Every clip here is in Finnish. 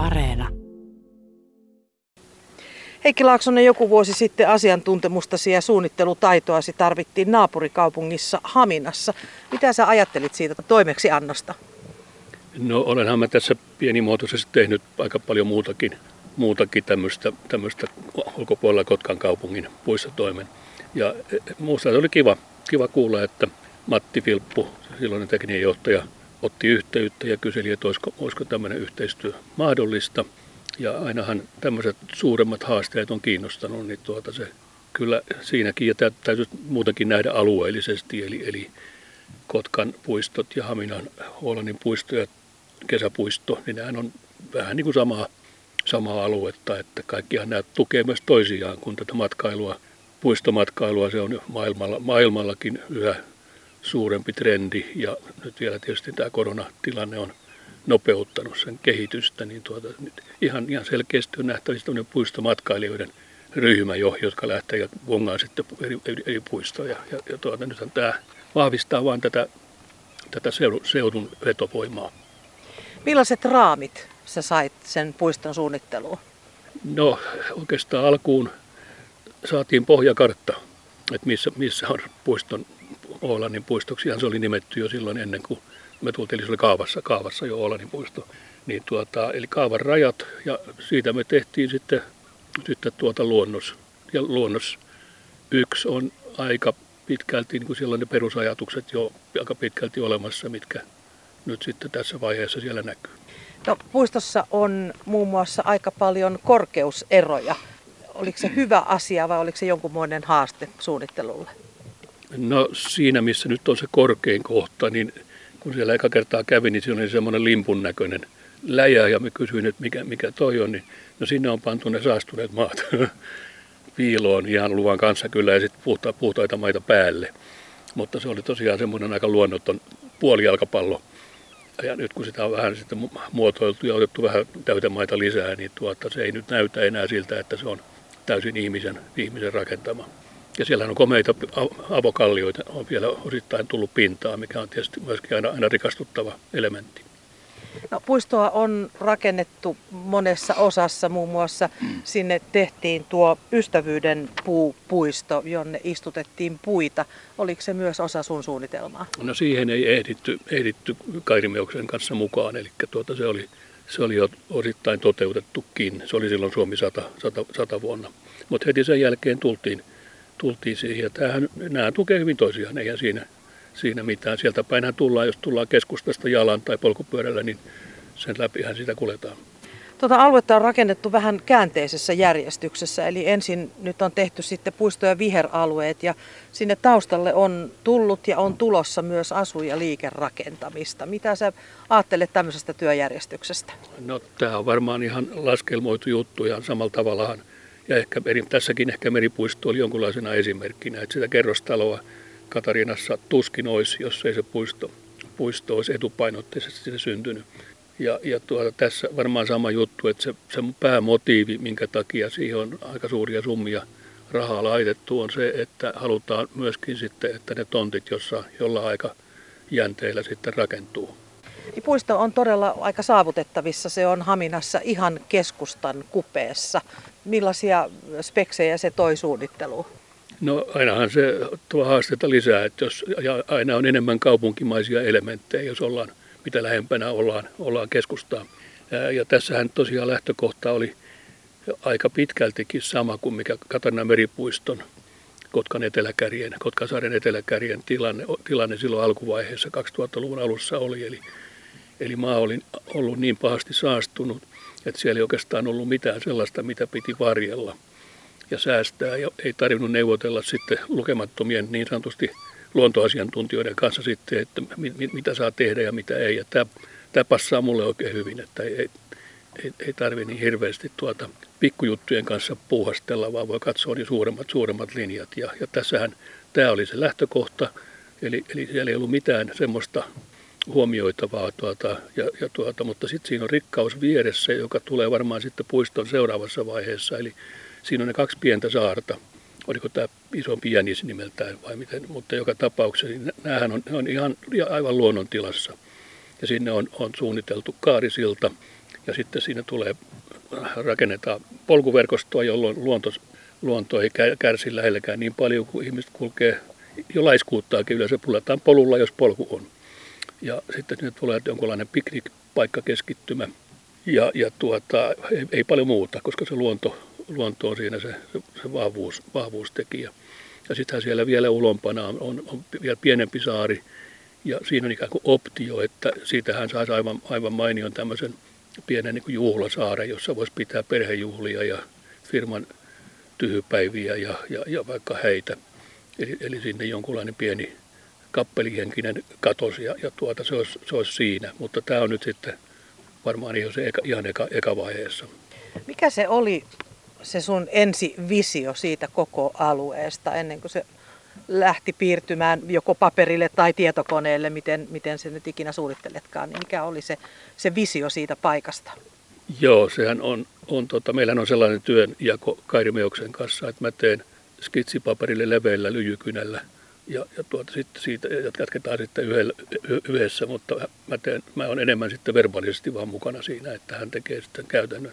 Areena. Heikki Laaksonen, joku vuosi sitten asiantuntemustasi ja suunnittelutaitoasi tarvittiin naapurikaupungissa Haminassa. Mitä sä ajattelit siitä toimeksiannosta? No olenhan mä tässä pienimuotoisesti tehnyt aika paljon muutakin, muutakin tämmöistä, tämmöistä ulkopuolella Kotkan kaupungin puistotoimen. Ja e, muusta se oli kiva, kiva kuulla, että Matti Filppu, silloinen tekninen johtaja, otti yhteyttä ja kyseli, että olisiko, olisiko tämmöinen yhteistyö mahdollista. Ja ainahan tämmöiset suuremmat haasteet on kiinnostanut, niin tuota se kyllä siinäkin, ja täytyy muutenkin nähdä alueellisesti, eli, eli Kotkan puistot ja Haminan Huolanin puisto ja kesäpuisto, niin nämä on vähän niin kuin samaa, samaa aluetta, että kaikkihan nämä tukee myös toisiaan, kun tätä matkailua, puistomatkailua, se on maailmalla, maailmallakin yhä suurempi trendi ja nyt vielä tietysti tämä koronatilanne on nopeuttanut sen kehitystä, niin tuota, nyt ihan, ihan selkeästi on nähtävissä tämmöinen puistomatkailijoiden ryhmä jo, jotka lähtee ja vongaa sitten eri, eri, eri puistoja. Ja, ja tuota, nythän tämä vahvistaa vain tätä, tätä seudun vetovoimaa. Millaiset raamit sä sait sen puiston suunnitteluun? No oikeastaan alkuun saatiin pohjakartta, että missä, missä on puiston, Oolannin puistoksi. Se oli nimetty jo silloin ennen kuin me tultiin, eli se oli kaavassa, kaavassa jo Oolannin puisto. Niin tuota, eli kaavan rajat ja siitä me tehtiin sitten, sitten tuota luonnos. Ja luonnos yksi on aika pitkälti, niin kuin siellä on ne perusajatukset jo aika pitkälti olemassa, mitkä nyt sitten tässä vaiheessa siellä näkyy. No, puistossa on muun muassa aika paljon korkeuseroja. Oliko se hyvä asia vai oliko se jonkunmoinen haaste suunnittelulle? No siinä, missä nyt on se korkein kohta, niin kun siellä eka kertaa kävin, niin siinä oli semmoinen limpun näköinen läjä ja me kysyin, että mikä, mikä toi on, niin no sinne on pantu ne saastuneet maat piiloon ihan luvan kanssa kyllä ja sitten puhta, puhtaita maita päälle. Mutta se oli tosiaan semmoinen aika luonnoton puolijalkapallo ja nyt kun sitä on vähän sitten muotoiltu ja otettu vähän täytemaita lisää, niin tuota, se ei nyt näytä enää siltä, että se on täysin ihmisen, ihmisen rakentama. Ja siellä on komeita avokallioita, on vielä osittain tullut pintaa, mikä on tietysti myöskin aina, aina rikastuttava elementti. No, puistoa on rakennettu monessa osassa, muun muassa sinne tehtiin tuo ystävyyden puupuisto, jonne istutettiin puita. Oliko se myös osa sun suunnitelmaa? No siihen ei ehditty, ehditty Kairimeoksen kanssa mukaan, eli tuota, se, oli, se oli jo osittain toteutettukin. Se oli silloin Suomi 100, 100, 100 vuonna. Mutta heti sen jälkeen tultiin, tultiin siihen, ja tämähän, nämä tukee hyvin toisiaan, eihän siinä siinä mitään. Sieltä päinhän tullaan, jos tullaan keskustasta jalan tai polkupyörällä, niin sen läpihän sitä kuljetaan. Tuota aluetta on rakennettu vähän käänteisessä järjestyksessä, eli ensin nyt on tehty sitten puisto- ja viheralueet ja sinne taustalle on tullut ja on tulossa myös asu- ja liikerakentamista. Mitä sä ajattelet tämmöisestä työjärjestyksestä? No tämä on varmaan ihan laskelmoitu juttu ja samalla tavallahan. Ja ehkä, tässäkin ehkä meripuisto oli jonkunlaisena esimerkkinä, että sitä kerrostaloa Katarinassa tuskin olisi, jos ei se puisto, puisto olisi etupainotteisesti syntynyt. Ja, ja tuota, tässä varmaan sama juttu, että se, se päämotiivi, minkä takia siihen on aika suuria summia rahaa laitettu, on se, että halutaan myöskin sitten, että ne tontit jossa jollain aika jänteillä sitten rakentuu. Puisto on todella aika saavutettavissa. Se on Haminassa ihan keskustan kupeessa. Millaisia speksejä se toi suunnitteluun? No ainahan se tuo haasteita lisää, että jos, ja aina on enemmän kaupunkimaisia elementtejä, jos ollaan, mitä lähempänä ollaan, ollaan keskustaa. Ja tässähän tosiaan lähtökohta oli aika pitkältikin sama kuin mikä Katarina Meripuiston Kotkan eteläkärjen, Kotkasaaren eteläkärjen tilanne, tilanne silloin alkuvaiheessa 2000-luvun alussa oli. Eli, eli maa oli ollut niin pahasti saastunut, että siellä ei oikeastaan ollut mitään sellaista, mitä piti varjella – ja säästää. Ja ei tarvinnut neuvotella sitten lukemattomien niin sanotusti luontoasiantuntijoiden kanssa sitten, että mit, mitä saa tehdä ja mitä ei. Ja tämä, tämä passaa mulle oikein hyvin, että ei, ei, ei tarvitse niin hirveästi tuota pikkujuttujen kanssa puuhastella, vaan voi katsoa niin suuremmat, suuremmat linjat. Ja, ja tässähän tämä oli se lähtökohta, eli, eli siellä ei ollut mitään semmoista huomioitavaa, tuota, ja, ja tuota, mutta sitten siinä on rikkaus vieressä, joka tulee varmaan sitten puiston seuraavassa vaiheessa, eli Siinä on ne kaksi pientä saarta. Oliko tämä isompi jänis nimeltään vai miten, mutta joka tapauksessa niin näähän on, on ihan aivan luonnontilassa. Ja sinne on, on suunniteltu kaarisilta Ja sitten siinä tulee, rakennetaan polkuverkostoa, jolloin luonto, luonto ei kärsi lähelläkään niin paljon kuin ihmiset kulkee jo laiskuuttaakin yleensä puletaan polulla, jos polku on. Ja sitten sinne tulee jonkunlainen piknikpaikka keskittymä ja, ja tuota, ei, ei, paljon muuta, koska se luonto, luonto on siinä se, se vahvuus, vahvuustekijä. Ja sittenhän siellä vielä ulompana on, on, on vielä pienempi saari, ja siinä on ikään kuin optio, että siitähän saisi aivan, aivan mainion tämmöisen pienen niin juhlasaaren, jossa voisi pitää perhejuhlia ja firman tyhypäiviä ja, ja, ja vaikka heitä. Eli, eli sinne jonkunlainen pieni kappelihenkinen katos ja, ja tuota, se, olisi, se olisi siinä. Mutta tämä on nyt sitten varmaan ihan se eka, ihan eka, eka vaiheessa. Mikä se oli se sun ensi visio siitä koko alueesta ennen kuin se lähti piirtymään joko paperille tai tietokoneelle, miten, miten se nyt ikinä suunnitteletkaan, niin mikä oli se, se visio siitä paikasta? Joo, sehän on, on tota, meillähän on sellainen työnjako Kairi Meoksen kanssa, että mä teen skitsipaperille leveillä lyijykynällä ja, ja tuota, sitten siitä jatketaan sitten yhdellä, yhdessä, mutta mä, teen, mä olen enemmän sitten verbaalisesti vaan mukana siinä, että hän tekee sitten käytännön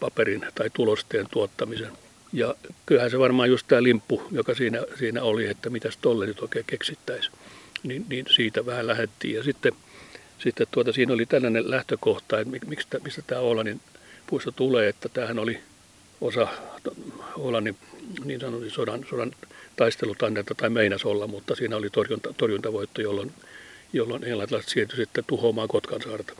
paperin tai tulosteen tuottamisen. Ja kyllähän se varmaan just tämä limppu, joka siinä, siinä oli, että mitäs tolle nyt oikein keksittäisi, niin, niin siitä vähän lähdettiin. Ja sitten, sitten tuota, siinä oli tällainen lähtökohta, että miksi, mistä tämä Oulanin puisto tulee, että tämähän oli osa Oulanin niin sanotun sodan, sodan taistelutannetta tai meinas olla, mutta siinä oli torjunta, torjuntavoitto, jolloin, jolloin englantilaiset siirtyi sitten tuhoamaan Kotkansaarta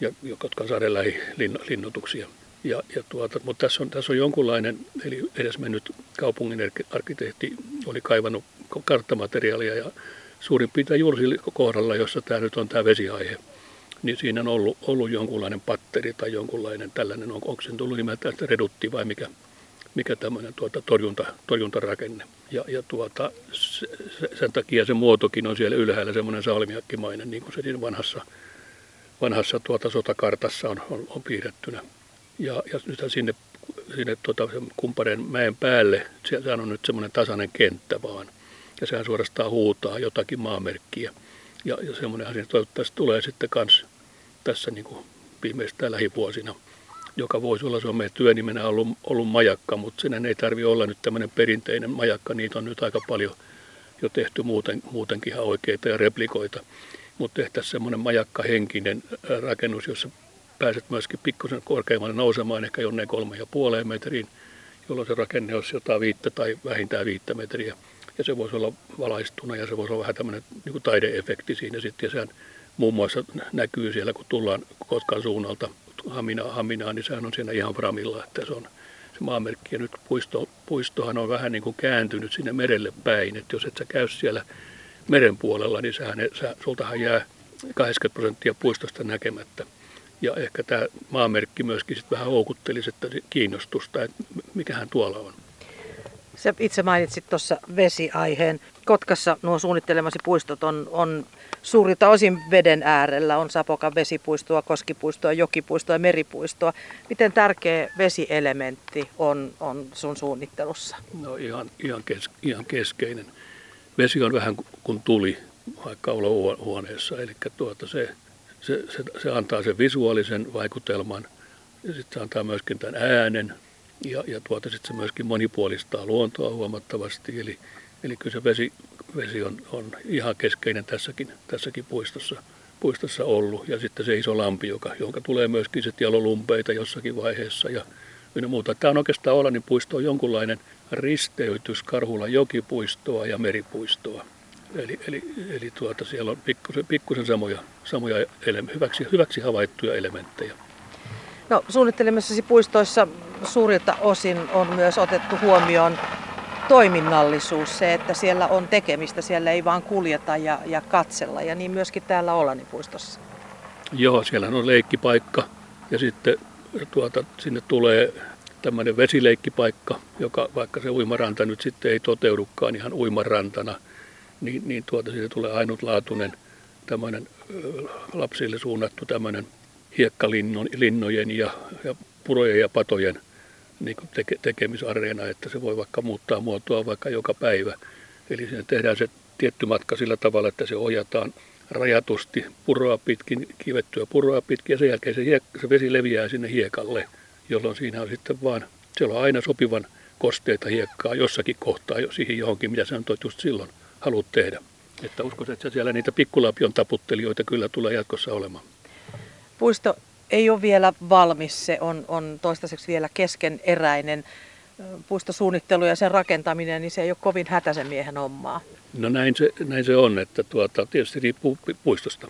ja Kotkansaaren lähilinnoituksia. Ja, ja tuota, mutta tässä on, tässä on jonkunlainen, eli edesmennyt kaupungin arkkitehti oli kaivannut karttamateriaalia ja suurin piirtein juuri kohdalla, jossa tämä nyt on tämä vesiaihe, niin siinä on ollut, ollut jonkunlainen patteri tai jonkunlainen tällainen, on, onko sen tullut nimeltään redutti vai mikä, mikä tämmöinen tuota, torjunta, torjuntarakenne. Ja, ja tuota, se, sen takia se muotokin on siellä ylhäällä semmoinen salmiakkimainen, niin kuin se siinä vanhassa, vanhassa tuota sotakartassa on, on, on piirrettynä. Ja, ja nyt sinne, sinne tuota, kumppaneen mäen päälle, siellä on nyt semmoinen tasainen kenttä vaan. Ja sehän suorastaan huutaa jotakin maamerkkiä. Ja, ja semmoinen asia toivottavasti tulee sitten kans tässä niin kuin viimeistään lähivuosina, joka voisi olla, se on meidän työnimenä ollut, ollut majakka, mutta sen ei tarvi olla nyt tämmöinen perinteinen majakka, niitä on nyt aika paljon jo tehty muuten, muutenkin ihan oikeita ja replikoita. Mutta tehtäisiin semmoinen majakkahenkinen rakennus, jossa pääset myöskin pikkusen korkeammalle nousemaan, ehkä jonneen kolme ja puoleen metriin, jolloin se rakenne olisi jotain viittä tai vähintään viittä metriä. Ja se voisi olla valaistuna ja se voisi olla vähän tämmöinen niin kuin taideefekti siinä sitten. Ja sehän muun muassa näkyy siellä, kun tullaan Kotkan suunnalta Hamina, Haminaan, niin sehän on siinä ihan framilla, että se on se maamerkki. Ja nyt puisto, puistohan on vähän niin kuin kääntynyt sinne merelle päin, että jos et sä käy siellä meren puolella, niin sähän, sä, sultahan jää 80 prosenttia puistosta näkemättä. Ja ehkä tämä maamerkki myöskin sit vähän houkutteli että kiinnostusta, että mikähän tuolla on. Se itse mainitsit tuossa vesiaiheen. Kotkassa nuo suunnittelemasi puistot on, on suurilta osin veden äärellä. On Sapokan vesipuistoa, koskipuistoa, jokipuistoa ja meripuistoa. Miten tärkeä vesielementti on, on sun suunnittelussa? No ihan, ihan, kes, ihan keskeinen. Vesi on vähän kuin tuli vaikka olohuoneessa, eli tuota se se, se, se antaa sen visuaalisen vaikutelman ja sitten se antaa myöskin tämän äänen ja, ja tuota sitten se myöskin monipuolistaa luontoa huomattavasti. Eli, eli kyllä se vesi, vesi on, on ihan keskeinen tässäkin, tässäkin puistossa, puistossa ollut. Ja sitten se iso lampi, joka, jonka tulee myöskin sitten jalolumpeita jossakin vaiheessa ja ynnä muuta. Tämä on oikeastaan Olanin puisto on jonkunlainen risteytys Karhulan jokipuistoa ja meripuistoa. Eli, eli, eli tuota, siellä on pikkusen, pikkusen samoja, samoja ele, hyväksi, hyväksi havaittuja elementtejä. No, suunnittelemissasi puistoissa suurilta osin on myös otettu huomioon toiminnallisuus, se, että siellä on tekemistä, siellä ei vaan kuljeta ja, ja katsella, ja niin myöskin täällä Olanipuistossa. Joo, siellä on leikkipaikka ja sitten tuota, sinne tulee tämmöinen vesileikkipaikka, joka vaikka se uimaranta nyt sitten ei toteudukaan ihan uimarantana – niin, niin tuota, siitä tulee ainutlaatuinen tämmöinen lapsille suunnattu tämmöinen hiekkalinnojen ja, ja purojen ja patojen niin kuin teke, tekemisareena, että se voi vaikka muuttaa muotoa vaikka joka päivä. Eli siinä tehdään se tietty matka sillä tavalla, että se ohjataan rajatusti puroa pitkin, kivettyä puroa pitkin ja sen jälkeen se, hiek- se vesi leviää sinne hiekalle, jolloin siinä on sitten vaan, siellä on aina sopivan kosteita hiekkaa jossakin kohtaa jo siihen johonkin, mitä sä nyt just silloin haluat tehdä. Että uskoisin, että siellä niitä pikkulapion taputtelijoita kyllä tulee jatkossa olemaan. Puisto ei ole vielä valmis, se on, on toistaiseksi vielä keskeneräinen. Puistosuunnittelu ja sen rakentaminen, niin se ei ole kovin hätäisen miehen hommaa. No näin se, näin se on, että tuota, tietysti riippuu puistosta.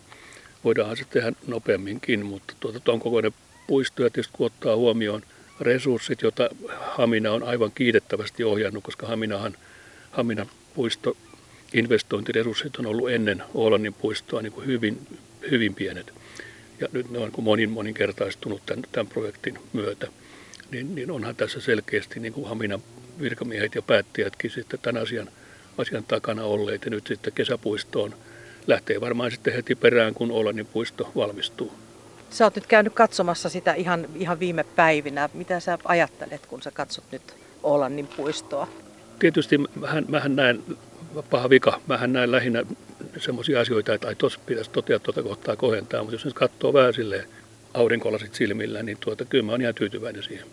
Voidaan se tehdä nopeamminkin, mutta tuota, tuon kokoinen puisto ja tietysti kun ottaa huomioon resurssit, joita Hamina on aivan kiitettävästi ohjannut, koska Haminahan, Hamina puisto investointiresurssit on ollut ennen Oolannin puistoa niin kuin hyvin, hyvin pienet. Ja nyt ne on monin, moninkertaistunut tämän, tämän projektin myötä. Niin, niin onhan tässä selkeästi niin kuin Haminan virkamiehet ja päättäjätkin sitten tämän asian, asian takana olleet. Ja nyt sitten kesäpuistoon lähtee varmaan sitten heti perään, kun Oolannin puisto valmistuu. Sä oot nyt käynyt katsomassa sitä ihan, ihan viime päivinä. Mitä sä ajattelet, kun sä katsot nyt Oolannin puistoa? Tietysti mähän, mähän näen paha vika. Mähän näen lähinnä semmoisia asioita, että tuossa pitäisi totea tuota kohtaa kohentaa, mutta jos nyt katsoo vähän silleen aurinkolasit silmillä, niin tuota, kyllä mä oon ihan tyytyväinen siihen.